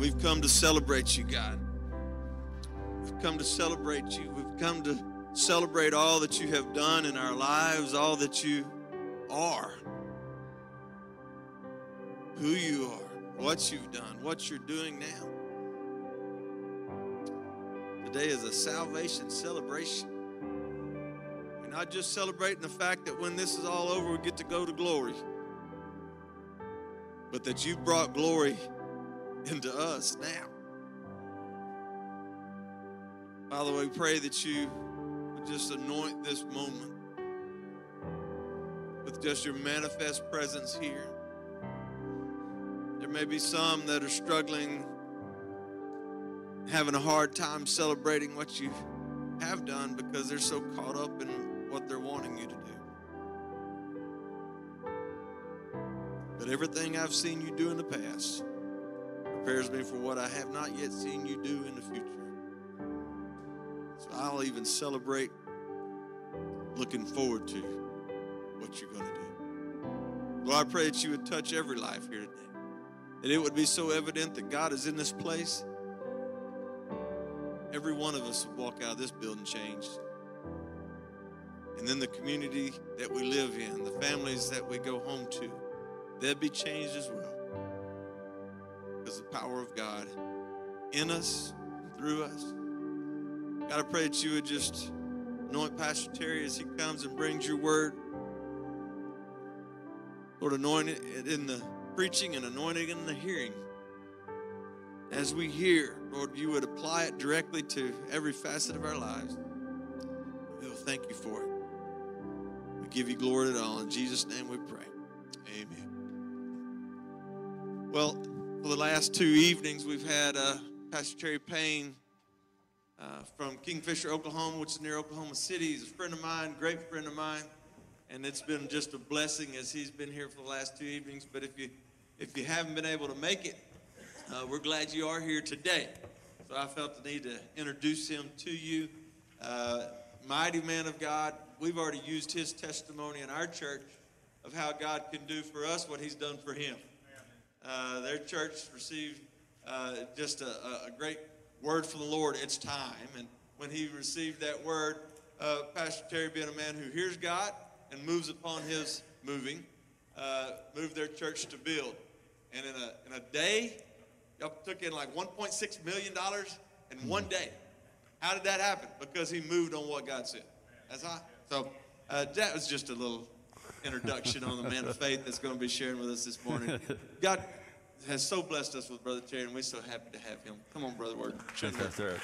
We've come to celebrate you, God. We've come to celebrate you. We've come to celebrate all that you have done in our lives, all that you are, who you are, what you've done, what you're doing now. Today is a salvation celebration. We're not just celebrating the fact that when this is all over, we get to go to glory, but that you've brought glory into us now. Father, we pray that you would just anoint this moment with just your manifest presence here. There may be some that are struggling, having a hard time celebrating what you have done because they're so caught up in what they're wanting you to do. But everything I've seen you do in the past prepares me for what I have not yet seen you do in the future. So I'll even celebrate looking forward to what you're going to do. Lord, I pray that you would touch every life here today. That it would be so evident that God is in this place. Every one of us would walk out of this building changed. And then the community that we live in, the families that we go home to, they'd be changed as well. Because the power of God in us, through us. God, I pray that you would just anoint Pastor Terry as he comes and brings your word. Lord, anoint it in the preaching and anointing in the hearing. As we hear, Lord, you would apply it directly to every facet of our lives. We will thank you for it. We give you glory and all. In Jesus' name we pray. Amen. Well, for the last two evenings, we've had uh, Pastor Terry Payne uh, from Kingfisher, Oklahoma, which is near Oklahoma City. He's a friend of mine, great friend of mine, and it's been just a blessing as he's been here for the last two evenings. But if you if you haven't been able to make it, uh, we're glad you are here today. So I felt the need to introduce him to you. Uh, mighty man of God. We've already used his testimony in our church of how God can do for us what he's done for him. Uh, their church received uh, just a, a, great word from the Lord. It's time. And when he received that word, uh, Pastor Terry, being a man who hears God and moves upon his moving, uh, moved their church to build. And in a, in a day, y'all took in like $1.6 million in one day. How did that happen? Because he moved on what God said. That's all. So uh, that was just a little introduction on the man of faith that's going to be sharing with us this morning. God has so blessed us with Brother Terry, and we're so happy to have him. Come on, Brother Word. Pastor Erick.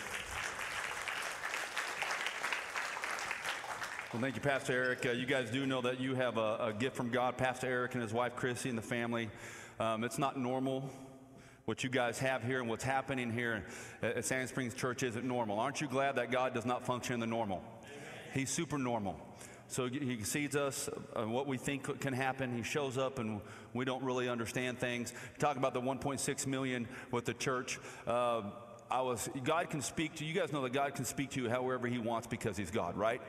Well, thank you, Pastor Erick. Uh, you guys do know that you have a, a, gift from God, Pastor Erick and his wife Chrissy and the family. Um, it's not normal what you guys have here and what's happening here at Sand Springs Church isn't normal. Aren't you glad that God does not function in the normal? He's super normal. So he exceeds us uh, what we think can happen. He shows up and we don't really understand things. Talk about the 1.6 million with the church. Uh, I was God can speak to you guys know that God can speak to you however He wants because He's God, right?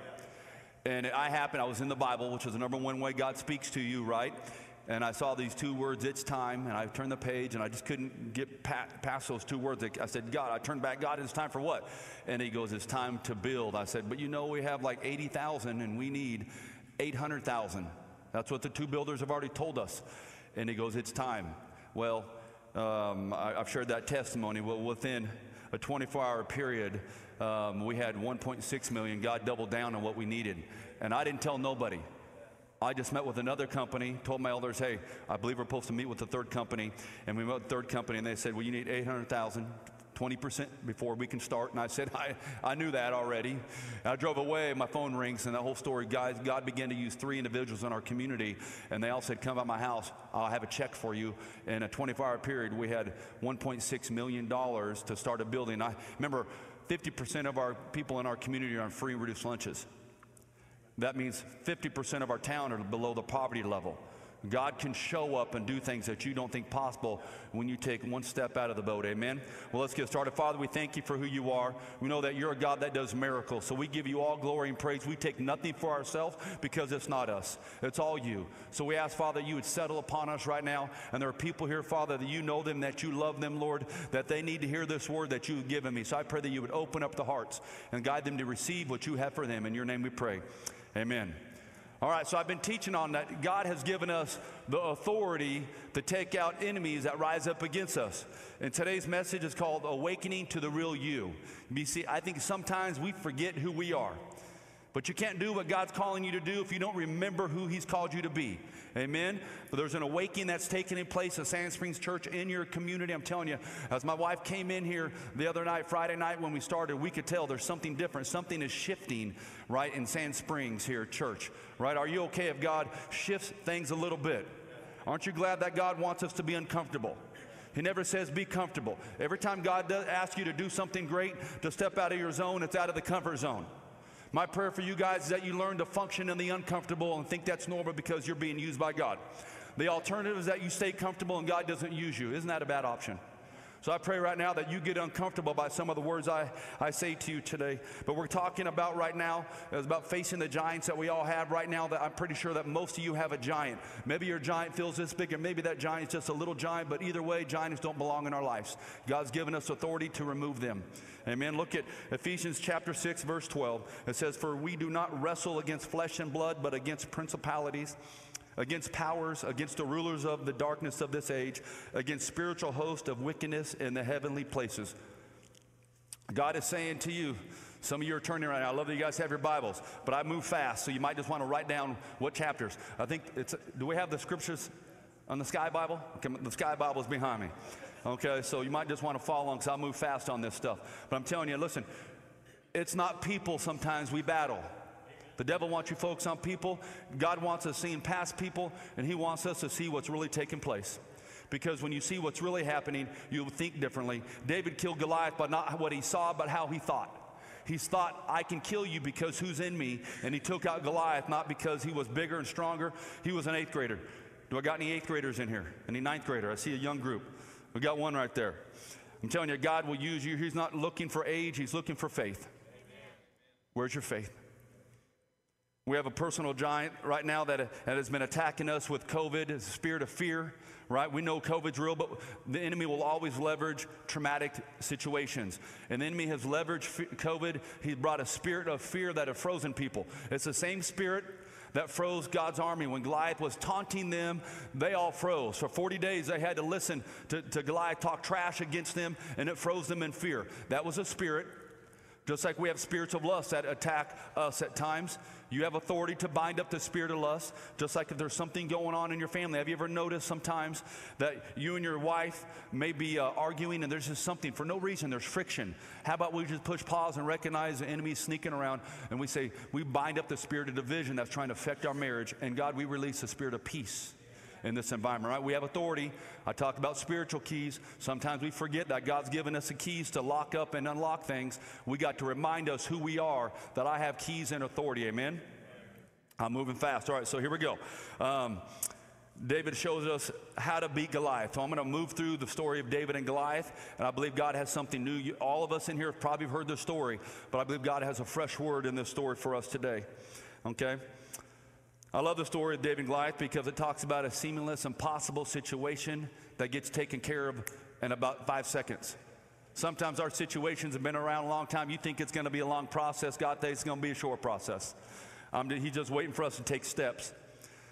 And I happened. I was in the Bible, which is the number one way God speaks to you, right? And I saw these two words, it's time, and I turned the page and I just couldn't get past those two words. I said, God, I turned back, God, it's time for what? And he goes, it's time to build. I said, but you know, we have like 80,000 and we need 800,000. That's what the two builders have already told us. And he goes, it's time. Well, um, I, have shared that testimony. Well, within a 24 hour period, um, we had 1.6 million. God doubled down on what we needed. And I didn't tell nobody. I just met with another company, told my elders, hey, I believe we're supposed to meet with the third company. And we met with the third company, and they said, well, you need 800,000. 20% before we can start. And I said, I, I knew that already. I drove away, my phone rings, and the whole story. Guys, God began to use three individuals in our community, and they all said, Come by my house, I'll have a check for you. In a 24 hour period, we had $1.6 million to start a building. I remember 50% of our people in our community are on free and reduced lunches. That means 50% of our town are below the poverty level. God can show up and do things that you don't think possible when you take one step out of the boat. Amen. Well, let's get started. Father, we thank you for who you are. We know that you're a God that does miracles. So we give you all glory and praise. We take nothing for ourselves because it's not us. It's all you. So we ask, Father, you would settle upon us right now. And there are people here, Father, that you know them, that you love them, Lord, that they need to hear this word that you've given me. So I pray that you would open up the hearts and guide them to receive what you have for them. In your name we pray. Amen. All right, so I've been teaching on that. God has given us the authority to take out enemies that rise up against us. And today's message is called Awakening to the Real You. You see, I think sometimes we forget who we are. But you can't do what God's calling you to do if you don't remember who He's called you to be. Amen. But there's an awakening that's taking place at Sand Springs Church in your community. I'm telling you, as my wife came in here the other night, Friday night when we started, we could tell there's something different. Something is shifting right in Sand Springs here, church. Right? Are you okay if God shifts things a little bit? Aren't you glad that God wants us to be uncomfortable? He never says be comfortable. Every time God does ask you to do something great, to step out of your zone, it's out of the comfort zone. My prayer for you guys is that you learn to function in the uncomfortable and think that's normal because you're being used by God. The alternative is that you stay comfortable and God doesn't use you. Isn't that a bad option? So I pray right now that you get uncomfortable by some of the words I, I say to you today. But we're talking about right now is about facing the giants that we all have right now that I'm pretty sure that most of you have a giant. Maybe your giant feels this big and maybe that giant is just a little giant, but either way, giants don't belong in our lives. God's given us authority to remove them. Amen. Look at Ephesians chapter 6, verse 12. It says, For we do not wrestle against flesh and blood, but against principalities, against powers, against the rulers of the darkness of this age, against spiritual hosts of wickedness in the heavenly places. God is saying to you, some of you are turning right now. I love that you guys have your Bibles, but I move fast, so you might just want to write down what chapters. I think it's, do we have the scriptures on the Sky Bible? Okay, the Sky Bible is behind me. Okay, so you might just want to follow along because I'll move fast on this stuff. But I'm telling you, listen, it's not people sometimes we battle. The devil wants you focus on people. God wants us seeing past people, and he wants us to see what's really taking place. Because when you see what's really happening, you'll think differently. David killed Goliath, but not what he saw, but how he thought. He's thought, I can kill you because who's in me? And he took out Goliath not because he was bigger and stronger. He was an eighth grader. Do I got any eighth graders in here? Any ninth grader? I see a young group. We got one right there. I'm telling you, God will use you. He's not looking for age, He's looking for faith. Where's your faith? We have a personal giant right now that, that has been attacking us with COVID, a spirit of fear, right? We know COVID's real, but the enemy will always leverage traumatic situations. And the enemy has leveraged COVID. He brought a spirit of fear that have frozen people. It's the same spirit that froze God's army. When Goliath was taunting them, they all froze. For 40 days, they had to listen to, to Goliath talk trash against them, and it froze them in fear. That was a spirit. Just like we have spirits of lust that attack us at times, you have authority to bind up the spirit of lust. Just like if there's something going on in your family. Have you ever noticed sometimes that you and your wife may be uh, arguing and there's just something for no reason, there's friction? How about we just push pause and recognize the enemy sneaking around and we say, we bind up the spirit of division that's trying to affect our marriage, and God, we release the spirit of peace in this environment, right? We have authority. I talked about spiritual keys. Sometimes we forget that God's given us the keys to lock up and unlock things. We got to remind us who we are, that I have keys and authority. Amen? I'm moving fast. All right, so here we go. Um, David shows us how to beat Goliath. So I'm going to move through the story of David and Goliath, and I believe God has something new. You, all of us in here have probably heard the story, but I believe God has a fresh word in this story for us today. Okay? I love the story of David and Goliath because it talks about a seamless, impossible situation that gets taken care of in about five seconds. Sometimes our situations have been around a long time. You think it's going to be a long process. God thinks it's going to be a short process. Um, he's just waiting for us to take steps.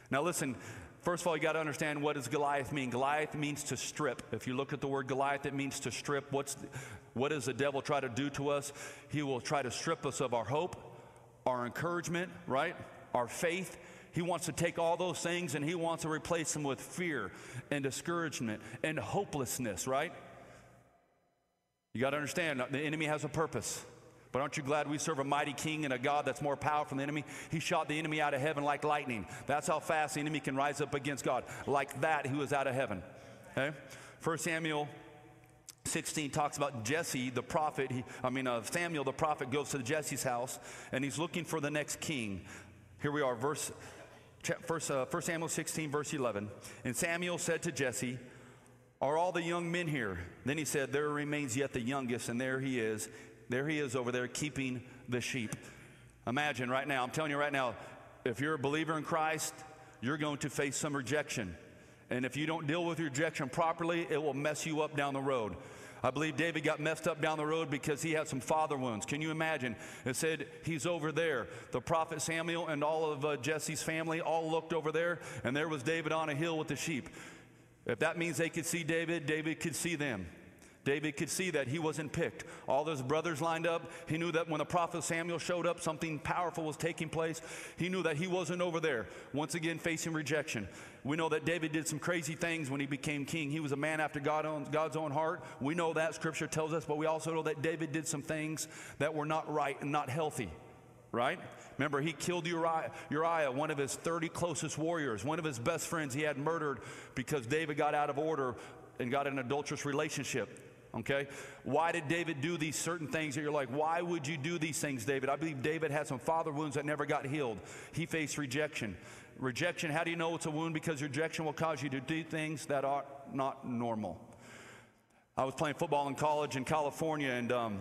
Now, listen. First of all, you got to understand what does Goliath mean? Goliath means to strip. If you look at the word Goliath, it means to strip. What's, what does the devil try to do to us? He will try to strip us of our hope, our encouragement, right? Our faith, he wants to take all those things and he wants to replace them with fear and discouragement and hopelessness, right? You got to understand the enemy has a purpose. But aren't you glad we serve a mighty king and a God that's more powerful than the enemy? He shot the enemy out of heaven like lightning. That's how fast the enemy can rise up against God. Like that, he was out of heaven. Okay? 1 Samuel 16 talks about Jesse, the prophet. He, I mean, uh, Samuel, the prophet, goes to Jesse's house and he's looking for the next king. Here we are, verse First, uh, 1 Samuel 16, verse 11. And Samuel said to Jesse, Are all the young men here? Then he said, There remains yet the youngest, and there he is. There he is over there keeping the sheep. Imagine right now, I'm telling you right now, if you're a believer in Christ, you're going to face some rejection. And if you don't deal with rejection properly, it will mess you up down the road. I believe David got messed up down the road because he had some father wounds. Can you imagine? It said he's over there. The prophet Samuel and all of uh, Jesse's family all looked over there, and there was David on a hill with the sheep. If that means they could see David, David could see them. David could see that he wasn't picked. All those brothers lined up. He knew that when the prophet Samuel showed up, something powerful was taking place. He knew that he wasn't over there, once again facing rejection. We know that David did some crazy things when he became king. He was a man after God own, God's own heart. We know that, scripture tells us, but we also know that David did some things that were not right and not healthy right? Remember, he killed Uriah, Uriah, one of his 30 closest warriors, one of his best friends he had murdered because David got out of order and got an adulterous relationship okay? Why did David do these certain things that you're like, why would you do these things, David? I believe David had some father wounds that never got healed. He faced rejection. Rejection, how do you know it's a wound? Because rejection will cause you to do things that are not normal. I was playing football in college in California, and um,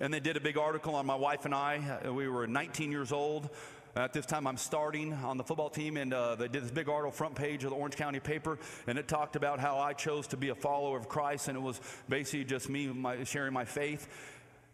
and they did a big article on my wife and I. We were 19 years old. At this time, I'm starting on the football team, and uh, they did this big article front page of the Orange County paper, and it talked about how I chose to be a follower of Christ, and it was basically just me my, sharing my faith.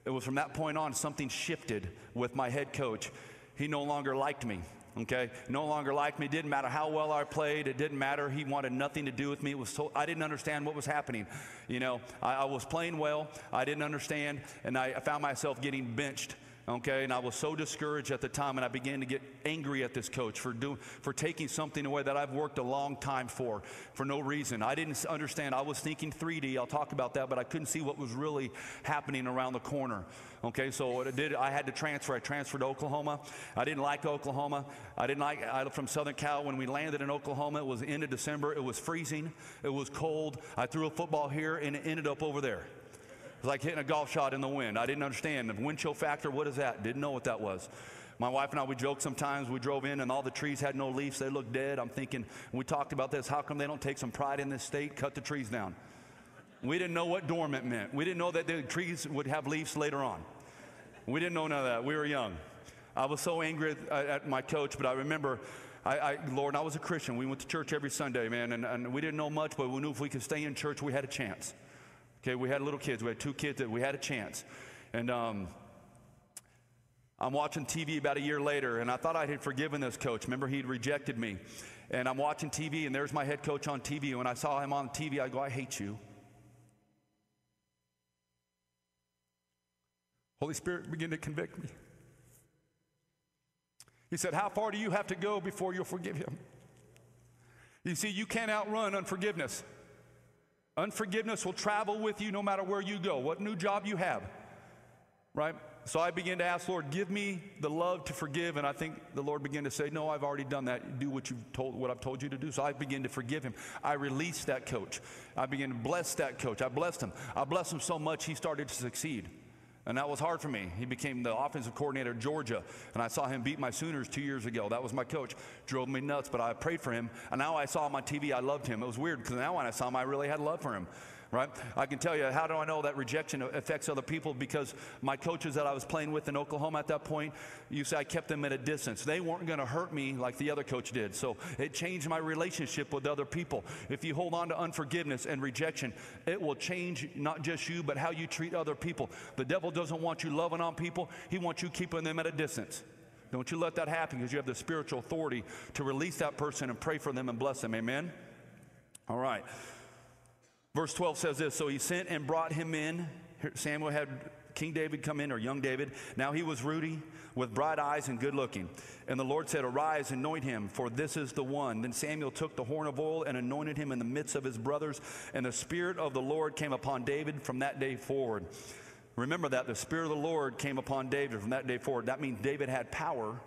It was from that point on something shifted with my head coach. He no longer liked me okay? No longer liked me. Didn't matter how well i played. It didn't matter. He wanted nothing to do with me. It was so, i didn't understand what was happening you know? I, I was playing well. I didn't understand and I found myself getting benched okay? And i was so discouraged at the time and i began to get angry at this coach for doing for taking something away that i've worked a long time for for no reason. I didn't understand. I was thinking 3d i'll talk about that but i couldn't see what was really happening around the corner okay? So what i did i had to transfer. I transferred to oklahoma. I didn't like oklahoma. I didn't like i from southern cal when we landed in oklahoma it was the end of december. It was freezing. It was cold. I threw a football here and it ended up over there it was like hitting a golf shot in the wind. I didn't understand. The wind chill factor, what is that? Didn't know what that was. My wife and I, we joke sometimes. We drove in and all the trees had no leaves. They looked dead. I'm thinking, we talked about this. How come they don't take some pride in this state? Cut the trees down. We didn't know what dormant meant. We didn't know that the trees would have leaves later on. We didn't know none of that. We were young. I was so angry at, my coach, but I remember I, I, Lord, I was a Christian. We went to church every Sunday, man, and, and, we didn't know much, but we knew if we could stay in church, we had a chance. Okay, we had little kids. We had two kids that we had a chance. And um, I'm watching TV about a year later, and I thought I had forgiven this coach. Remember, he'd rejected me. And I'm watching TV, and there's my head coach on TV. When I saw him on TV, I go, I hate you. Holy Spirit began to convict me. He said, How far do you have to go before you'll forgive him? You see, you can't outrun unforgiveness. Unforgiveness will travel with you no matter where you go, what new job you have, right? So I began to ask, Lord, give me the love to forgive. And I think the Lord began to say, No, I've already done that. Do what you've told, what I've told you to do. So I began to forgive him. I released that coach. I began to bless that coach. I blessed him. I blessed him so much he started to succeed. And that was hard for me. He became the offensive coordinator at Georgia, and I saw him beat my Sooners two years ago. That was my coach. Drove me nuts, but I prayed for him. And now I saw him on TV, I loved him. It was weird because now when I saw him, I really had love for him right? I can tell you, how do I know that rejection affects other people? Because my coaches that I was playing with in Oklahoma at that point, you say I kept them at a distance. They weren't going to hurt me like the other coach did. So it changed my relationship with other people. If you hold on to unforgiveness and rejection, it will change not just you, but how you treat other people. The devil doesn't want you loving on people, he wants you keeping them at a distance. Don't you let that happen because you have the spiritual authority to release that person and pray for them and bless them. Amen? All right. Verse 12 says this So he sent and brought him in. Samuel had King David come in, or young David. Now he was ruddy, with bright eyes and good looking. And the Lord said, Arise, anoint him, for this is the one. Then Samuel took the horn of oil and anointed him in the midst of his brothers. And the Spirit of the Lord came upon David from that day forward. Remember that the Spirit of the Lord came upon David from that day forward. That means David had power.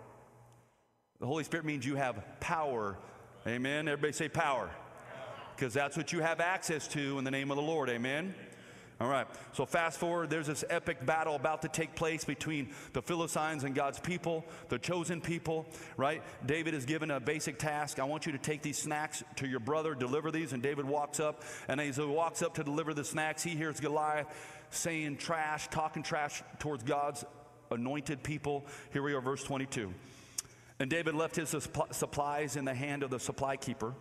The Holy Spirit means you have power. Amen. Everybody say power because that's what you have access to in the name of the Lord. Amen. All right, so fast forward, there's this epic battle about to take place between the Philistines and God's people, the chosen people, right? David is given a basic task. I want you to take these snacks to your brother, deliver these. And David walks up, and as he walks up to deliver the snacks, he hears Goliath saying trash, talking trash towards God's anointed people. Here we are, verse 22. And David left his supplies in the hand of the supply keeper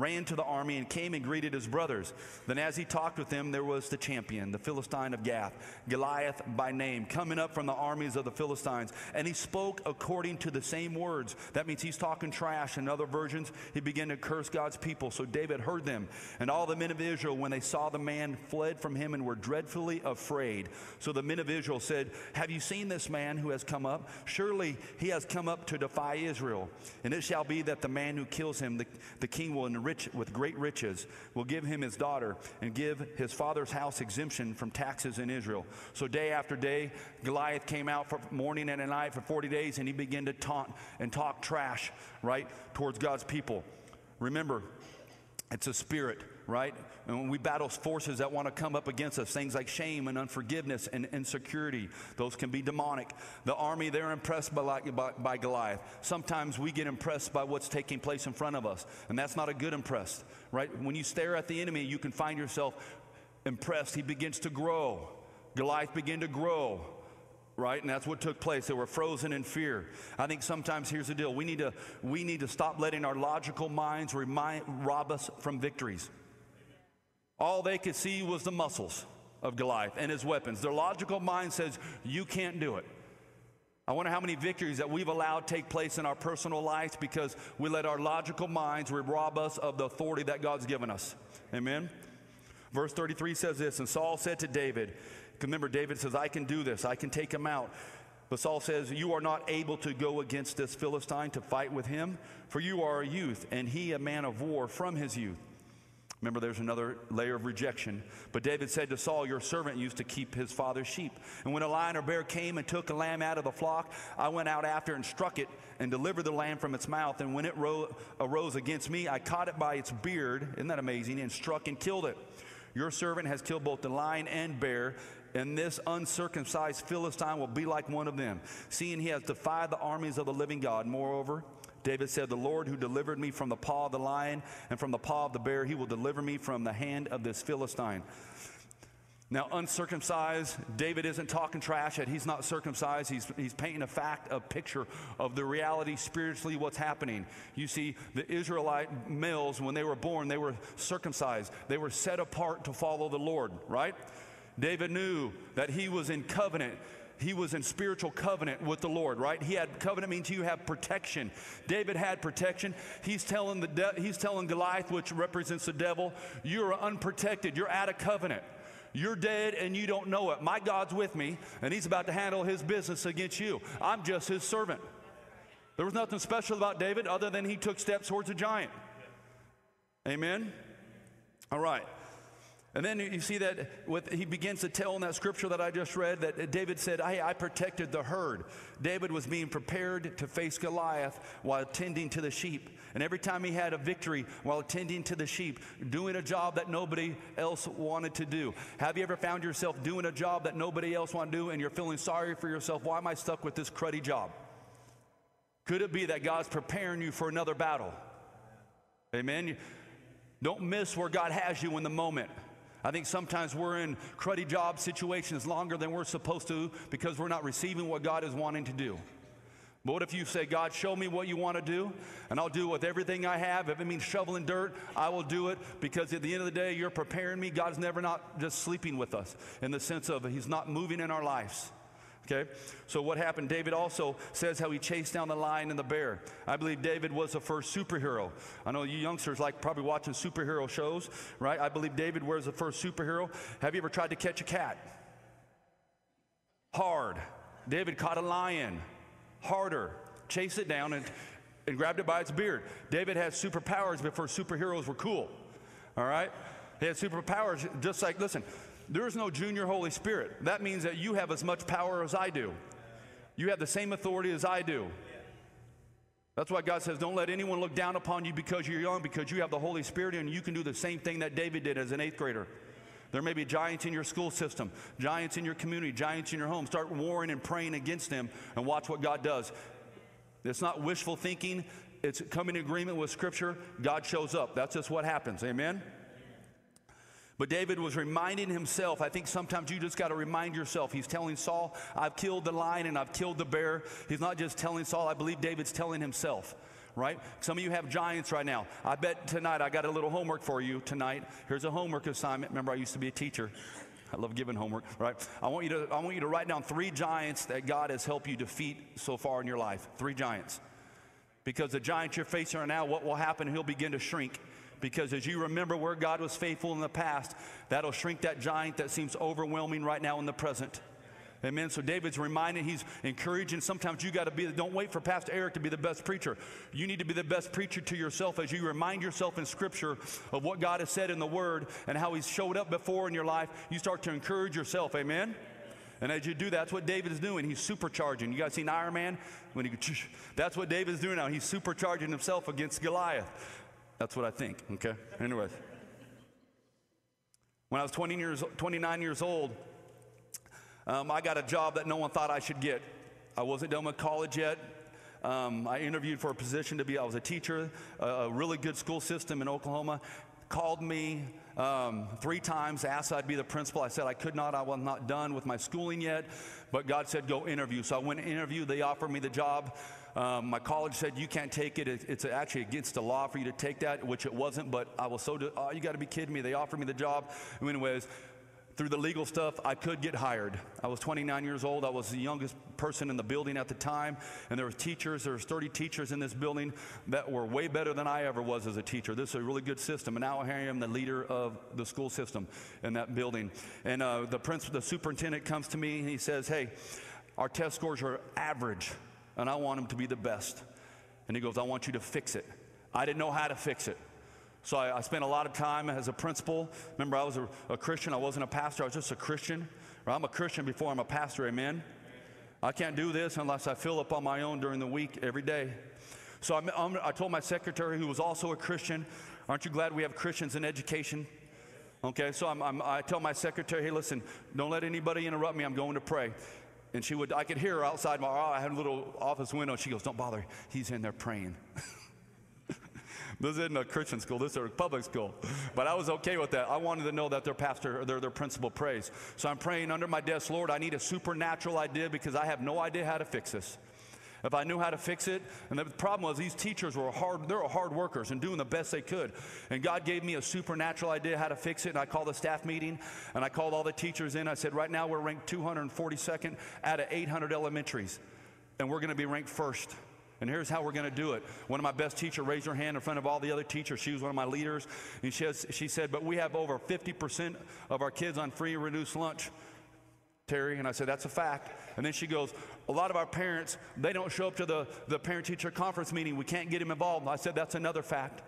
ran to the army and came and greeted his brothers. Then, as he talked with them, there was the champion, the Philistine of Gath, Goliath by name, coming up from the armies of the Philistines. And he spoke according to the same words. That means he's talking trash. In other versions, he began to curse God's people. So David heard them. And all the men of Israel, when they saw the man, fled from him and were dreadfully afraid. So the men of Israel said, Have you seen this man who has come up? Surely he has come up to defy Israel. And it shall be that the man who kills him, the, the king will rich, with great riches, will give him his daughter and give his father's house exemption from taxes in Israel. So day after day, Goliath came out for morning and night for 40 days and he began to taunt and talk trash, right, towards God's people. Remember, it's a spirit, right? And when we battle forces that want to come up against us, things like shame and unforgiveness and insecurity, those can be demonic. The army, they're impressed by, by, by Goliath. Sometimes we get impressed by what's taking place in front of us, and that's not a good impressed, right? When you stare at the enemy, you can find yourself impressed. He begins to grow. Goliath began to grow right and that's what took place they were frozen in fear i think sometimes here's the deal we need to we need to stop letting our logical minds remind, rob us from victories all they could see was the muscles of Goliath and his weapons. Their logical mind says, You can't do it. I wonder how many victories that we've allowed take place in our personal lives because we let our logical minds rob us of the authority that God's given us. Amen. Verse 33 says this, and Saul said to David, remember, David says, I can do this, I can take him out. But Saul says, You are not able to go against this Philistine to fight with him, for you are a youth, and he a man of war from his youth. Remember, there's another layer of rejection. But David said to Saul, Your servant used to keep his father's sheep. And when a lion or bear came and took a lamb out of the flock, I went out after and struck it and delivered the lamb from its mouth. And when it ro- arose against me, I caught it by its beard. Isn't that amazing? And struck and killed it. Your servant has killed both the lion and bear, and this uncircumcised Philistine will be like one of them, seeing he has defied the armies of the living God. Moreover, David said, The Lord who delivered me from the paw of the lion and from the paw of the bear, he will deliver me from the hand of this Philistine. Now, uncircumcised, David isn't talking trash that he's not circumcised. He's, he's painting a fact, a picture of the reality spiritually what's happening. You see, the Israelite males, when they were born, they were circumcised. They were set apart to follow the Lord, right? David knew that he was in covenant he was in spiritual covenant with the Lord, right? He had covenant means you have protection. David had protection. He's telling the de- he's telling Goliath, which represents the devil, you're unprotected. You're out of covenant. You're dead and you don't know it. My God's with me, and He's about to handle His business against you. I'm just His servant. There was nothing special about David other than he took steps towards a giant. Amen? All right. And then you see that with, he begins to tell in that scripture that I just read that David said, Hey, I protected the herd. David was being prepared to face Goliath while tending to the sheep. And every time he had a victory while tending to the sheep, doing a job that nobody else wanted to do. Have you ever found yourself doing a job that nobody else wanted to do and you're feeling sorry for yourself? Why am I stuck with this cruddy job? Could it be that God's preparing you for another battle? Amen. Don't miss where God has you in the moment. I think sometimes we're in cruddy job situations longer than we're supposed to because we're not receiving what God is wanting to do. But what if you say, God, show me what you want to do, and I'll do it with everything I have. If it means shoveling dirt, I will do it because at the end of the day, you're preparing me. God's never not just sleeping with us in the sense of He's not moving in our lives. Okay? So what happened? David also says how he chased down the lion and the bear. I believe David was the first superhero. I know you youngsters like probably watching superhero shows, right? I believe David was the first superhero. Have you ever tried to catch a cat? Hard. David caught a lion. Harder. Chased it down and, and grabbed it by its beard. David had superpowers before superheroes were cool. All right? He had superpowers just like, listen, there is no junior Holy Spirit. That means that you have as much power as I do. You have the same authority as I do. That's why God says, don't let anyone look down upon you because you're young, because you have the Holy Spirit and you can do the same thing that David did as an eighth grader. There may be giants in your school system, giants in your community, giants in your home. Start warring and praying against them and watch what God does. It's not wishful thinking, it's coming in agreement with Scripture. God shows up. That's just what happens. Amen? But David was reminding himself. I think sometimes you just got to remind yourself. He's telling Saul, I've killed the lion and I've killed the bear. He's not just telling Saul, I believe David's telling himself, right? Some of you have giants right now. I bet tonight I got a little homework for you tonight. Here's a homework assignment. Remember, I used to be a teacher. I love giving homework, right? I want you to, I want you to write down three giants that God has helped you defeat so far in your life. Three giants. Because the giant you're facing right now, what will happen? He'll begin to shrink because as you remember where God was faithful in the past, that'll shrink that giant that seems overwhelming right now in the present. Amen. So David's reminding, he's encouraging. Sometimes you got to be, don't wait for Pastor Erick to be the best preacher. You need to be the best preacher to yourself as you remind yourself in Scripture of what God has said in the Word and how He's showed up before in your life. You start to encourage yourself. Amen. And as you do, that's what David is doing. He's supercharging. You guys seen Iron Man? When he, that's what David's doing now. He's supercharging himself against Goliath. That's what I think, okay? Anyways. When I was 20 years, 29 years old, um, I got a job that no one thought I should get. I wasn't done with college yet. Um, I interviewed for a position to be, I was a teacher, a, a really good school system in Oklahoma. Called me um, three times, asked I'd be the principal. I said I could not, I was not done with my schooling yet, but God said go interview. So I went to interview, they offered me the job. Um, my college said you can't take it. it. It's actually against the law for you to take that, which it wasn't. But I was so, oh, you got to be kidding me. They offered me the job. Anyways, through the legal stuff, I could get hired. I was 29 years old. I was the youngest person in the building at the time, and there were teachers. There was 30 teachers in this building that were way better than I ever was as a teacher. This is a really good system, and now I am the leader of the school system in that building. And uh, the principal, the superintendent comes to me and he says, "Hey, our test scores are average and I want him to be the best. And he goes, I want you to fix it. I didn't know how to fix it. So I, I spent a lot of time as a principal. Remember, I was a, a, Christian. I wasn't a pastor. I was just a Christian. I'm a Christian before I'm a pastor. Amen. I can't do this unless I fill up on my own during the week every day. So I'm, I told my secretary, who was also a Christian, aren't you glad we have Christians in education? Okay, so I'm, I'm, i tell my secretary, hey, listen, don't let anybody interrupt me. I'm going to pray. And she would, I could hear her outside my, oh, I had a little office window. She goes, don't bother. He's in there praying. this isn't a Christian school. This is a public school. But I was okay with that. I wanted to know that their pastor, their, their principal prays. So I'm praying under my desk, Lord, I need a supernatural idea because I have no idea how to fix this if I knew how to fix it. And the problem was these teachers were hard, they were hard workers and doing the best they could. And God gave me a supernatural idea how to fix it. And I called a staff meeting and I called all the teachers in. I said, right now we're ranked 242nd out of 800 elementaries. And we're going to be ranked first. And here's how we're going to do it. One of my best teachers raised her hand in front of all the other teachers. She was one of my leaders. And she, has, she said, But we have over 50% of our kids on free and reduced lunch. Terry, and I said, That's a fact. And then she goes, A lot of our parents, they don't show up to the, the parent teacher conference meeting. We can't get them involved. I said, That's another fact.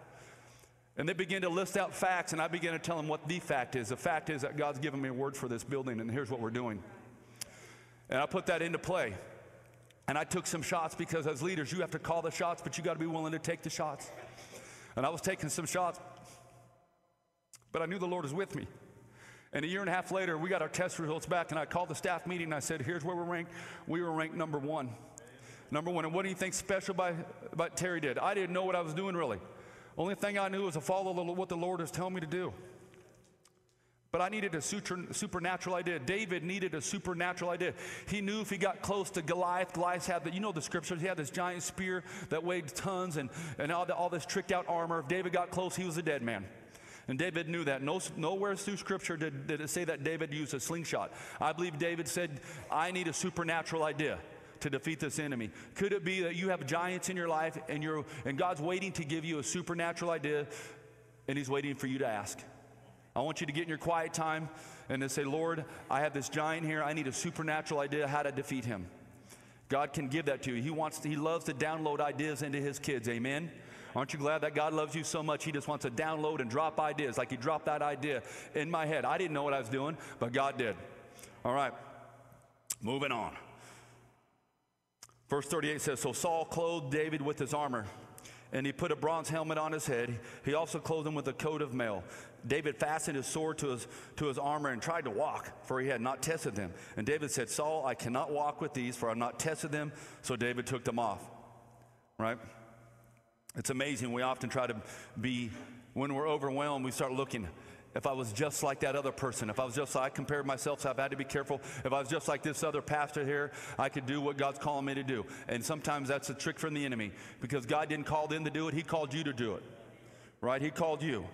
And they began to list out facts, and I began to tell them what the fact is. The fact is that God's given me a word for this building, and here's what we're doing. And I put that into play. And I took some shots because as leaders, you have to call the shots, but you got to be willing to take the shots. And I was taking some shots, but I knew the Lord was with me. And a year and a half later, we got our test results back, and I called the staff meeting and I said, Here's where we're ranked. We were ranked number one. Number one. And what do you think special by, about Terry did? I didn't know what I was doing really. Only thing I knew was to follow what the Lord was telling me to do. But I needed a supernatural idea. David needed a supernatural idea. He knew if he got close to Goliath, Goliath had that. you know the scriptures, he had this giant spear that weighed tons and, and all, the, all this tricked out armor. If David got close, he was a dead man. And David knew that. No, nowhere through Scripture did, did it say that David used a slingshot. I believe David said, I need a supernatural idea to defeat this enemy? Could it be that you have giants in your life and, you're, and God's waiting to give you a supernatural idea and He's waiting for you to ask? I want you to get in your quiet time and to say, Lord, I have this giant here. I need a supernatural idea how to defeat him. God can give that to you. He wants to, He loves to download ideas into His kids. Amen. Aren't you glad that God loves you so much? He just wants to download and drop ideas, like He dropped that idea in my head. I didn't know what I was doing, but God did. All right, moving on. Verse 38 says So Saul clothed David with his armor, and he put a bronze helmet on his head. He also clothed him with a coat of mail. David fastened his sword to his, to his armor and tried to walk, for he had not tested them. And David said, Saul, I cannot walk with these, for I have not tested them. So David took them off. Right? It's amazing. We often try to be, when we're overwhelmed, we start looking. If I was just like that other person, if I was just, I compared myself, so I've had to be careful. If I was just like this other pastor here, I could do what God's calling me to do. And sometimes that's a trick from the enemy because God didn't call them to do it, He called you to do it. Right? He called you.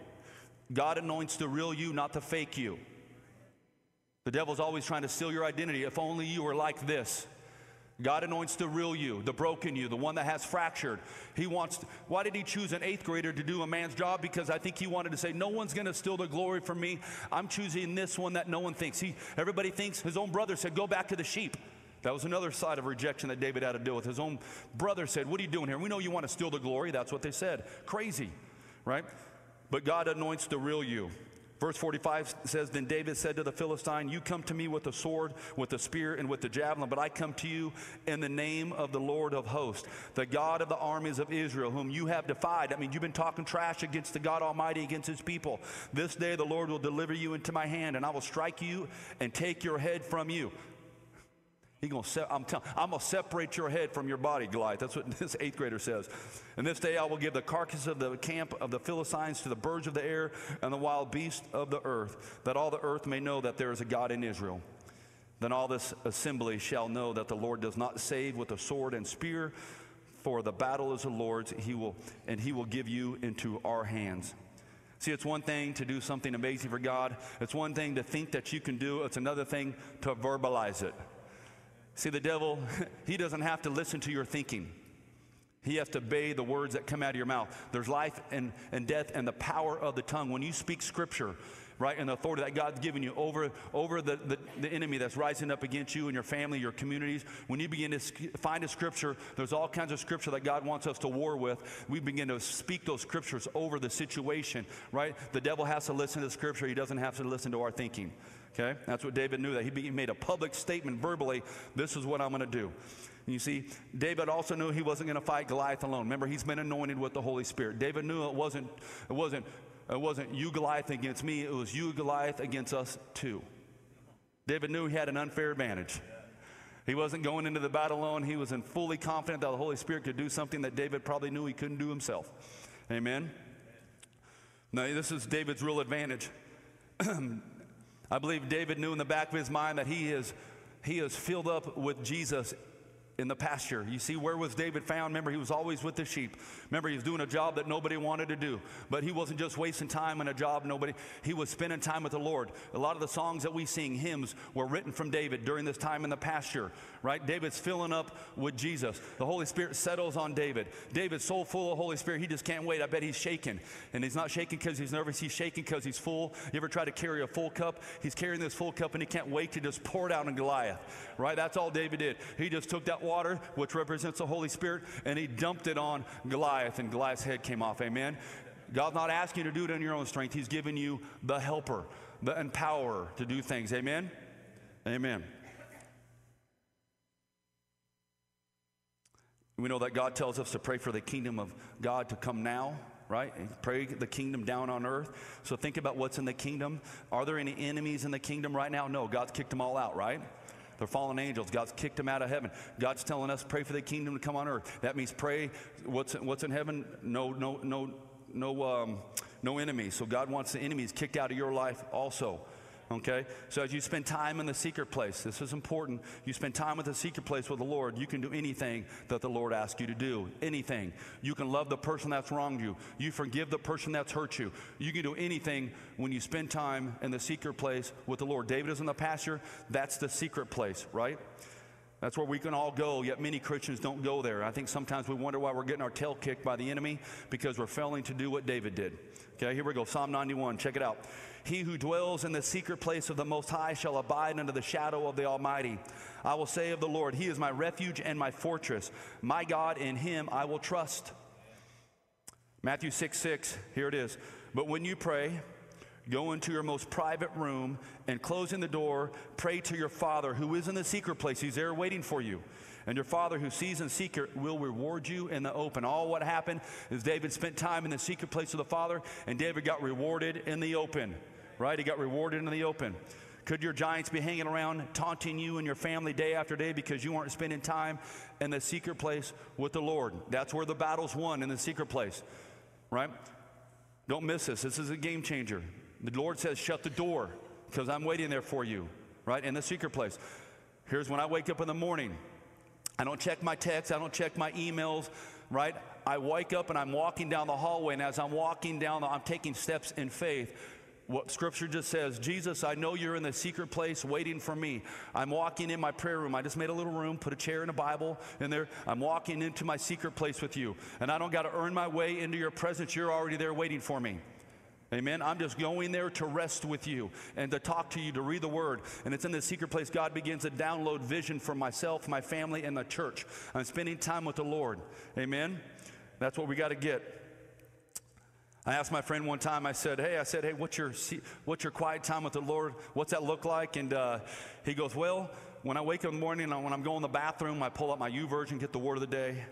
God anoints the real you, not the fake you. The devil's always trying to steal your identity. If only you were like this. God anoints the real you, the broken you, the one that has fractured. He wants, why did he choose an eighth grader to do a man's job? Because I think he wanted to say, no one's going to steal the glory from me. I'm choosing this one that no one thinks. He, everybody thinks his own brother said, go back to the sheep. That was another side of rejection that David had to deal with. His own brother said, What are you doing here? We know you want to steal the glory. That's what they said. Crazy, right? But God anoints the real you. Verse 45 says, Then David said to the Philistine, You come to me with a sword, with a spear, and with the javelin, but I come to you in the name of the Lord of hosts, the God of the armies of Israel, whom you have defied. I mean, you've been talking trash against the God Almighty, against his people. This day the Lord will deliver you into my hand, and I will strike you and take your head from you. He gonna se- I'm, tell- I'm gonna separate your head from your body, Goliath. That's what this eighth grader says. And this day I will give the carcass of the camp of the Philistines to the birds of the air and the wild beasts of the earth, that all the earth may know that there is a God in Israel. Then all this assembly shall know that the Lord does not save with a sword and spear, for the battle is the Lord's. He will, and He will give you into our hands. See, it's one thing to do something amazing for God. It's one thing to think that you can do. It's another thing to verbalize it. See, the devil, he doesn't have to listen to your thinking. He has to obey the words that come out of your mouth. There's life and, and death and the power of the tongue. When you speak scripture, right, and the authority that God's given you over, over the, the, the enemy that's rising up against you and your family, your communities, when you begin to find a scripture, there's all kinds of scripture that God wants us to war with. We begin to speak those scriptures over the situation, right? The devil has to listen to the scripture, he doesn't have to listen to our thinking. Okay? That's what David knew that he made a public statement verbally, this is what I'm going to do. And you see, David also knew he wasn't going to fight Goliath alone. Remember, he's been anointed with the Holy Spirit. David knew it wasn't it wasn't it wasn't you Goliath against me, it was you Goliath against us too. David knew he had an unfair advantage. He wasn't going into the battle alone. He was in fully confident that the Holy Spirit could do something that David probably knew he couldn't do himself. Amen. Now, this is David's real advantage. I believe David knew in the back of his mind that he is, he is filled up with Jesus in the pasture. You see, where was David found? Remember, he was always with the sheep. Remember, he was doing a job that nobody wanted to do. But he wasn't just wasting time in a job nobody, he was spending time with the Lord. A lot of the songs that we sing, hymns, were written from David during this time in the pasture, right? David's filling up with Jesus. The Holy Spirit settles on David. David's so full of Holy Spirit, he just can't wait. I bet he's shaking. And he's not shaking because he's nervous, he's shaking because he's full. You ever try to carry a full cup? He's carrying this full cup and he can't wait to just pour it out on Goliath, right? That's all David did. He just took that water, which represents the Holy Spirit, and he dumped it on Goliath, and Goliath's head came off. Amen. God's not asking you to do it in your own strength. He's giving you the helper, the empowerer to do things. Amen. Amen. We know that God tells us to pray for the kingdom of God to come now, right? Pray the kingdom down on earth. So think about what's in the kingdom. Are there any enemies in the kingdom right now? No, God's kicked them all out, right? They're fallen angels. God's kicked them out of heaven. God's telling us pray for the kingdom to come on earth. That means pray what's what's in heaven. No no no no um, no enemies. So God wants the enemies kicked out of your life also. Okay? So as you spend time in the secret place, this is important. You spend time with the secret place with the Lord, you can do anything that the Lord asks you to do. Anything. You can love the person that's wronged you. You forgive the person that's hurt you. You can do anything when you spend time in the secret place with the Lord. David is in the pasture. That's the secret place, right? That's where we can all go, yet many Christians don't go there. I think sometimes we wonder why we're getting our tail kicked by the enemy because we're failing to do what David did. Okay, here we go. Psalm 91. Check it out. He who dwells in the secret place of the Most High shall abide under the shadow of the Almighty. I will say of the Lord, He is my refuge and my fortress. My God, in Him I will trust. Matthew 6 6, here it is. But when you pray, Go into your most private room and closing the door, pray to your Father who is in the secret place. He's there waiting for you. And your Father who sees in secret will reward you in the open. All what happened is David spent time in the secret place of the Father, and David got rewarded in the open, right? He got rewarded in the open. Could your giants be hanging around taunting you and your family day after day because you weren't spending time in the secret place with the Lord? That's where the battle's won in the secret place, right? Don't miss this. This is a game changer. The Lord says, shut the door because I'm waiting there for you, right? In the secret place. Here's when I wake up in the morning. I don't check my texts, I don't check my emails, right? I wake up and I'm walking down the hallway, and as I'm walking down, the, I'm taking steps in faith what scripture just says Jesus, I know you're in the secret place waiting for me. I'm walking in my prayer room. I just made a little room, put a chair and a Bible in there. I'm walking into my secret place with you. And I don't got to earn my way into your presence. You're already there waiting for me. Amen. I'm just going there to rest with you and to talk to you, to read the word. And it's in the secret place God begins to download vision for myself, my family, and the church. I'm spending time with the Lord. Amen. That's what we got to get. I asked my friend one time, I said, Hey, I said, Hey, what's your, what's your quiet time with the Lord? What's that look like? And uh, he goes, Well, when I wake up in the morning and when I'm going to the bathroom, I pull out my YouVersion, get the word of the day.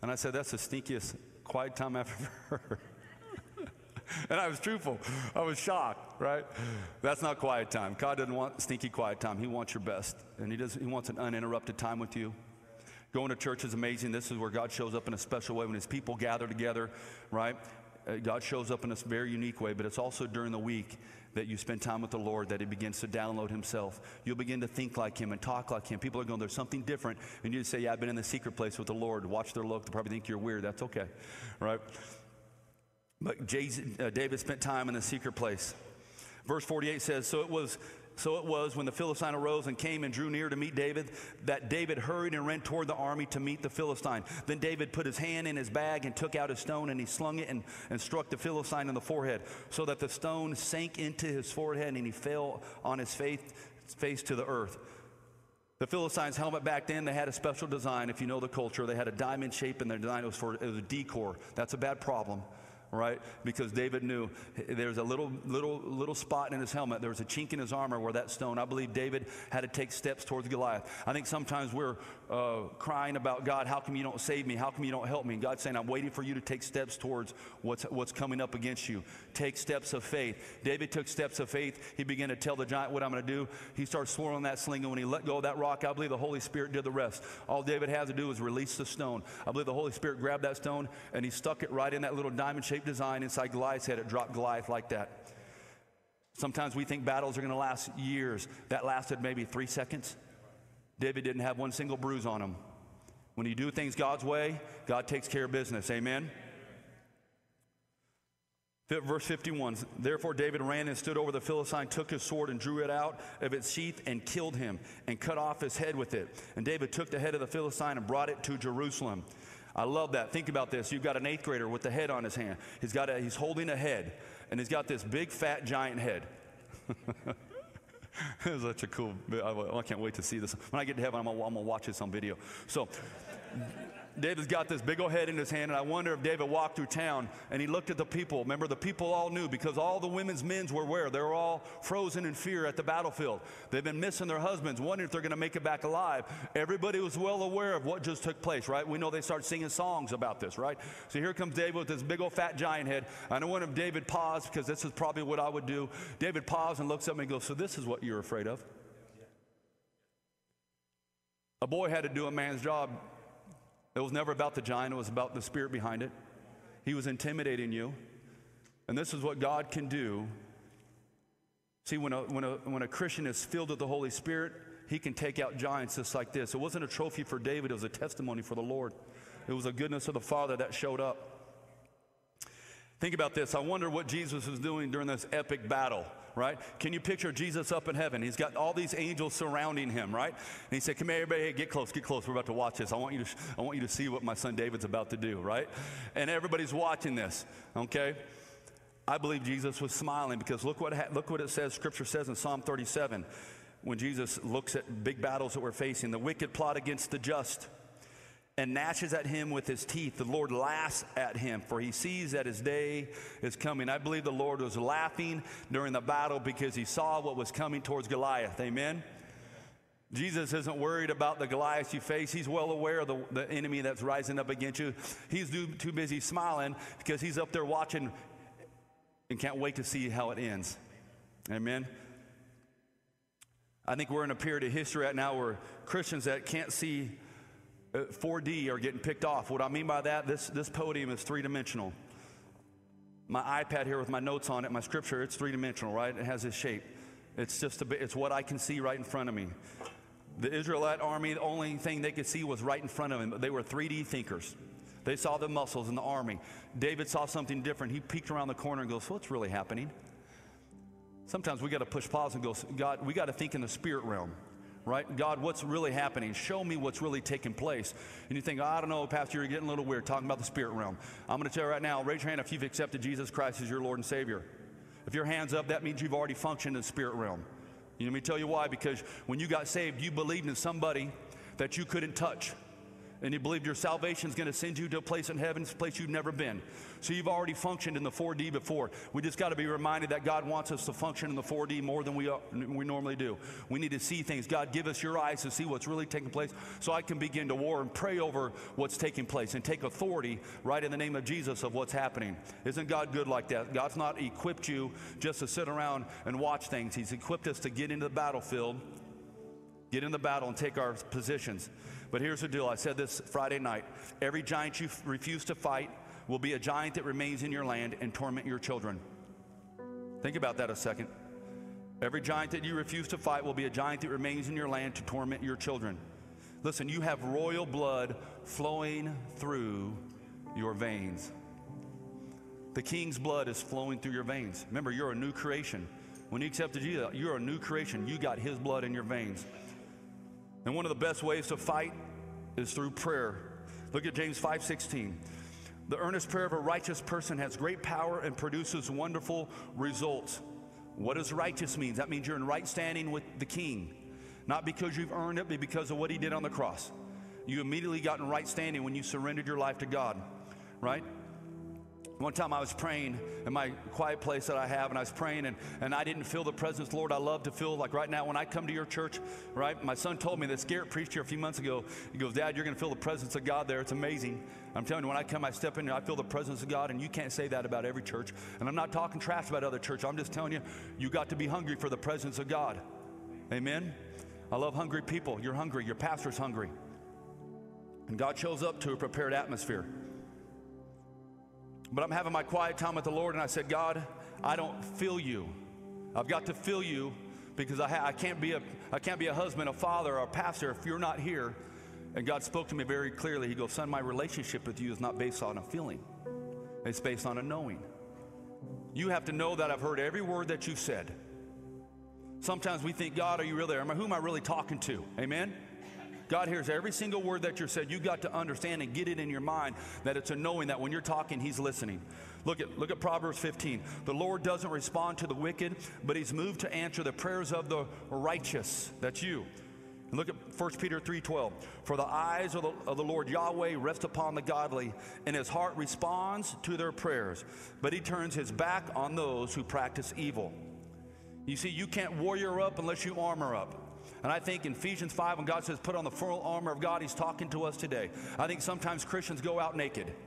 And I said, That's the stinkiest quiet time I've ever heard. and I was truthful. I was shocked, right? That's not quiet time. God doesn't want stinky quiet time. He wants your best. And he, does, he wants an uninterrupted time with you. Going to church is amazing. This is where God shows up in a special way when his people gather together, right? Uh, God shows up in a very unique way, but it's also during the week that you spend time with the Lord that He begins to download Himself. You'll begin to think like Him and talk like Him. People are going, there's something different. And you say, Yeah, I've been in the secret place with the Lord. Watch their look. They probably think you're weird. That's okay, right? But uh, David spent time in the secret place. Verse 48 says, So it was so it was when the Philistine arose and came and drew near to meet David that David hurried and ran toward the army to meet the Philistine. Then David put his hand in his bag and took out a stone and he slung it and, and struck the Philistine in the forehead, so that the stone sank into his forehead and he fell on his face, face to the earth. The Philistines' helmet back then, they had a special design. If you know the culture, they had a diamond shape in their design. It was for it was a decor. That's a bad problem right? Because David knew there's a little, little, little spot in his helmet. There was a chink in his armor where that stone. I believe David had to take steps towards Goliath. I think sometimes we're uh, crying about God, how come you don't save me? How come you don't help me? And God's saying, I'm waiting for you to take steps towards what's, what's coming up against you. Take steps of faith. David took steps of faith. He began to tell the giant what I'm going to do. He started swirling that sling, and when he let go of that rock, I believe the Holy Spirit did the rest. All David had to do was release the stone. I believe the Holy Spirit grabbed that stone and he stuck it right in that little diamond shaped design inside Goliath's head. It dropped Goliath like that. Sometimes we think battles are going to last years. That lasted maybe three seconds. David didn't have one single bruise on him. When you do things God's way, God takes care of business. Amen. Verse 51 Therefore, David ran and stood over the Philistine, took his sword and drew it out of its sheath and killed him and cut off his head with it. And David took the head of the Philistine and brought it to Jerusalem. I love that. Think about this. You've got an eighth grader with the head on his hand. He's got a, he's holding a head, and he's got this big fat giant head. it's such a cool. I can't wait to see this. When I get to heaven, I'm gonna, I'm gonna watch this on video. So. David's got this big old head in his hand, and I wonder if David walked through town and he looked at the people. Remember, the people all knew because all the women's men's were where? They were all frozen in fear at the battlefield. They've been missing their husbands, wondering if they're going to make it back alive. Everybody was well aware of what just took place, right? We know they start singing songs about this, right? So here comes David with this big old fat giant head. I wonder if David paused because this is probably what I would do. David paused and looks at me and goes, So this is what you're afraid of? A boy had to do a man's job it was never about the giant, it was about the spirit behind it. He was intimidating you. And this is what God can do. See, when a, when, a, when a Christian is filled with the Holy Spirit, he can take out giants just like this. It wasn't a trophy for David, it was a testimony for the Lord. It was the goodness of the Father that showed up. Think about this. I wonder what Jesus was doing during this epic battle right? Can you picture Jesus up in heaven? He's got all these angels surrounding him, right? And he said, Come here, everybody, hey, get close, get close. We're about to watch this. I want you to, I want you to see what my son David's about to do, right? And everybody's watching this, okay? I believe Jesus was smiling because look what, ha- look what it says, Scripture says in Psalm 37 when Jesus looks at big battles that we're facing the wicked plot against the just and gnashes at him with his teeth. The Lord laughs at him, for he sees that his day is coming. I believe the Lord was laughing during the battle because he saw what was coming towards Goliath. Amen? Jesus isn't worried about the Goliath you face. He's well aware of the, the enemy that's rising up against you. He's too, too busy smiling because he's up there watching and can't wait to see how it ends. Amen. I think we're in a period of history right now where Christians that can't see 4D uh, are getting picked off. What I mean by that, this, this podium is three dimensional. My iPad here with my notes on it, my scripture, it's three dimensional, right? It has this shape. It's just a bit, it's what I can see right in front of me. The Israelite army, the only thing they could see was right in front of them. They were 3D thinkers. They saw the muscles in the army. David saw something different. He peeked around the corner and goes, What's really happening? Sometimes we got to push pause and go, God, we got to think in the spirit realm, right? God, what's really happening? Show me what's really taking place. And you think, oh, I don't know, Pastor, you're getting a little weird talking about the spirit realm. I'm going to tell you right now, raise your hand if you've accepted Jesus Christ as your Lord and Savior. If your hand's up, that means you've already functioned in the spirit realm. You know, let me tell you why. Because when you got saved, you believed in somebody that you couldn't touch and you believe your salvation is going to send you to a place in heaven, a place you've never been. So you've already functioned in the 4D before. We just got to be reminded that God wants us to function in the 4D more than we, are, we normally do. We need to see things. God, give us your eyes to see what's really taking place so I can begin to war and pray over what's taking place and take authority right in the name of Jesus of what's happening. Isn't God good like that? God's not equipped you just to sit around and watch things, He's equipped us to get into the battlefield, get in the battle, and take our positions. But here's the deal I said this Friday night every giant you f- refuse to fight will be a giant that remains in your land and torment your children. Think about that a second. Every giant that you refuse to fight will be a giant that remains in your land to torment your children. Listen, you have royal blood flowing through your veins. The king's blood is flowing through your veins. Remember, you're a new creation. When you accepted Jesus, you're a new creation. You got his blood in your veins. And one of the best ways to fight is through prayer. Look at James 5:16. The earnest prayer of a righteous person has great power and produces wonderful results. What does righteous mean? That means you're in right standing with the king. Not because you've earned it, but because of what he did on the cross. You immediately got in right standing when you surrendered your life to God, right? One time I was praying in my quiet place that I have, and I was praying, and, and I didn't feel the presence, Lord. I love to feel like right now when I come to your church, right? My son told me that Garrett preached here a few months ago. He goes, Dad, you're going to feel the presence of God there. It's amazing. I'm telling you, when I come, I step in I feel the presence of God, and you can't say that about every church. And I'm not talking trash about other churches. I'm just telling you, you got to be hungry for the presence of God. Amen? I love hungry people. You're hungry. Your pastor's hungry. And God shows up to a prepared atmosphere. But I'm having my quiet time with the Lord, and I said, God, I don't feel you. I've got to feel you because I, ha- I, can't be a, I can't be a husband, a father, or a pastor if you're not here. And God spoke to me very clearly. He goes, Son, my relationship with you is not based on a feeling, it's based on a knowing. You have to know that I've heard every word that you've said. Sometimes we think, God, are you really there? Who am I really talking to? Amen? God hears every single word that you're said. You got to understand and get it in your mind that it's a knowing that when you're talking, He's listening. Look at look at Proverbs 15. The Lord doesn't respond to the wicked, but He's moved to answer the prayers of the righteous. That's you. And look at 1 Peter 3:12. For the eyes of the, of the Lord Yahweh rest upon the godly, and his heart responds to their prayers, but he turns his back on those who practice evil. You see, you can't warrior up unless you armor up. And I think in Ephesians 5, when God says, put on the full armor of God, He's talking to us today. I think sometimes Christians go out naked.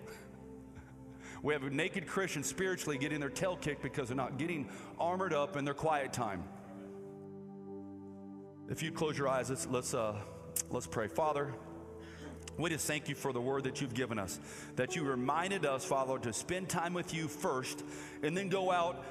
We have naked Christians spiritually getting their tail kicked because they're not getting armored up in their quiet time. If you close your eyes, let's, let's, uh, let's pray. Father, we just thank you for the word that you've given us, that you reminded us, Father, to spend time with you first and then go out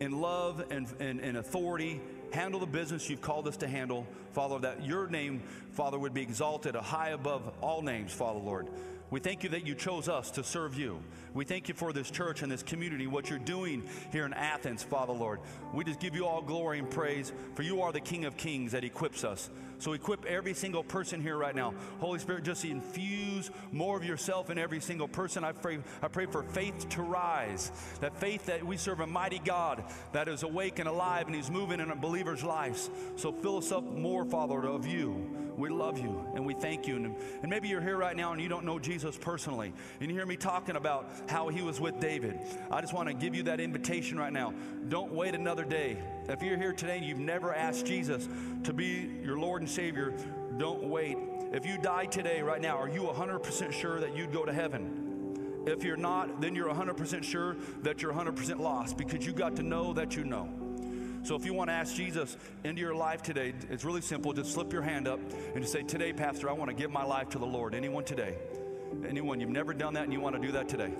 in love and, and, and authority handle the business you've called us to handle, Father, that your name, Father, would be exalted high above all names, Father, Lord. We thank you that you chose us to serve you. We thank you for this church and this community, what you're doing here in Athens, Father Lord. We just give you all glory and praise, for you are the King of Kings that equips us. So equip every single person here right now. Holy Spirit, just infuse more of yourself in every single person. I pray, I pray for faith to rise. That faith that we serve a mighty God that is awake and alive and He's moving in a believer's lives. So fill us up more, Father, of you We love you and we thank you. And, and maybe you're here right now and you don't know Jesus personally. And you hear me talking about how he was with David. I just want to give you that invitation right now. Don't wait another day. If you're here today and you've never asked Jesus to be your Lord and Savior, don't wait. If you die today, right now, are you 100% sure that you'd go to heaven? If you're not, then you're 100% sure that you're 100% lost because you got to know that you know. So if you want to ask Jesus into your life today, it's really simple. Just slip your hand up and just say, Today, Pastor, I want to give my life to the Lord. Anyone today? Anyone, you've never done that and you want to do that today?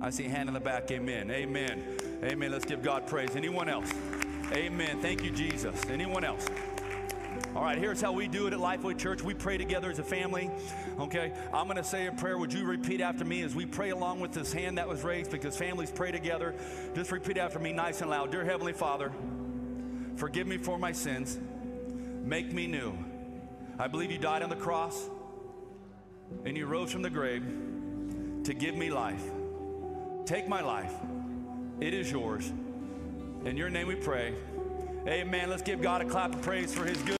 I see hand in the back. Amen. Amen. Amen. Let's give God praise. Anyone else? Amen. Thank you, Jesus. Anyone else? All right, here's how we do it at Lifeway Church. We pray together as a family. Okay, I'm going to say a prayer. Would you repeat after me as we pray along with this hand that was raised because families pray together? Just repeat after me nice and loud. Dear Heavenly Father, forgive me for my sins. Make me new. I believe you died on the cross and you rose from the grave to give me life. Take my life. It is yours. In your name we pray. Amen. Let's give God a clap of praise for his good.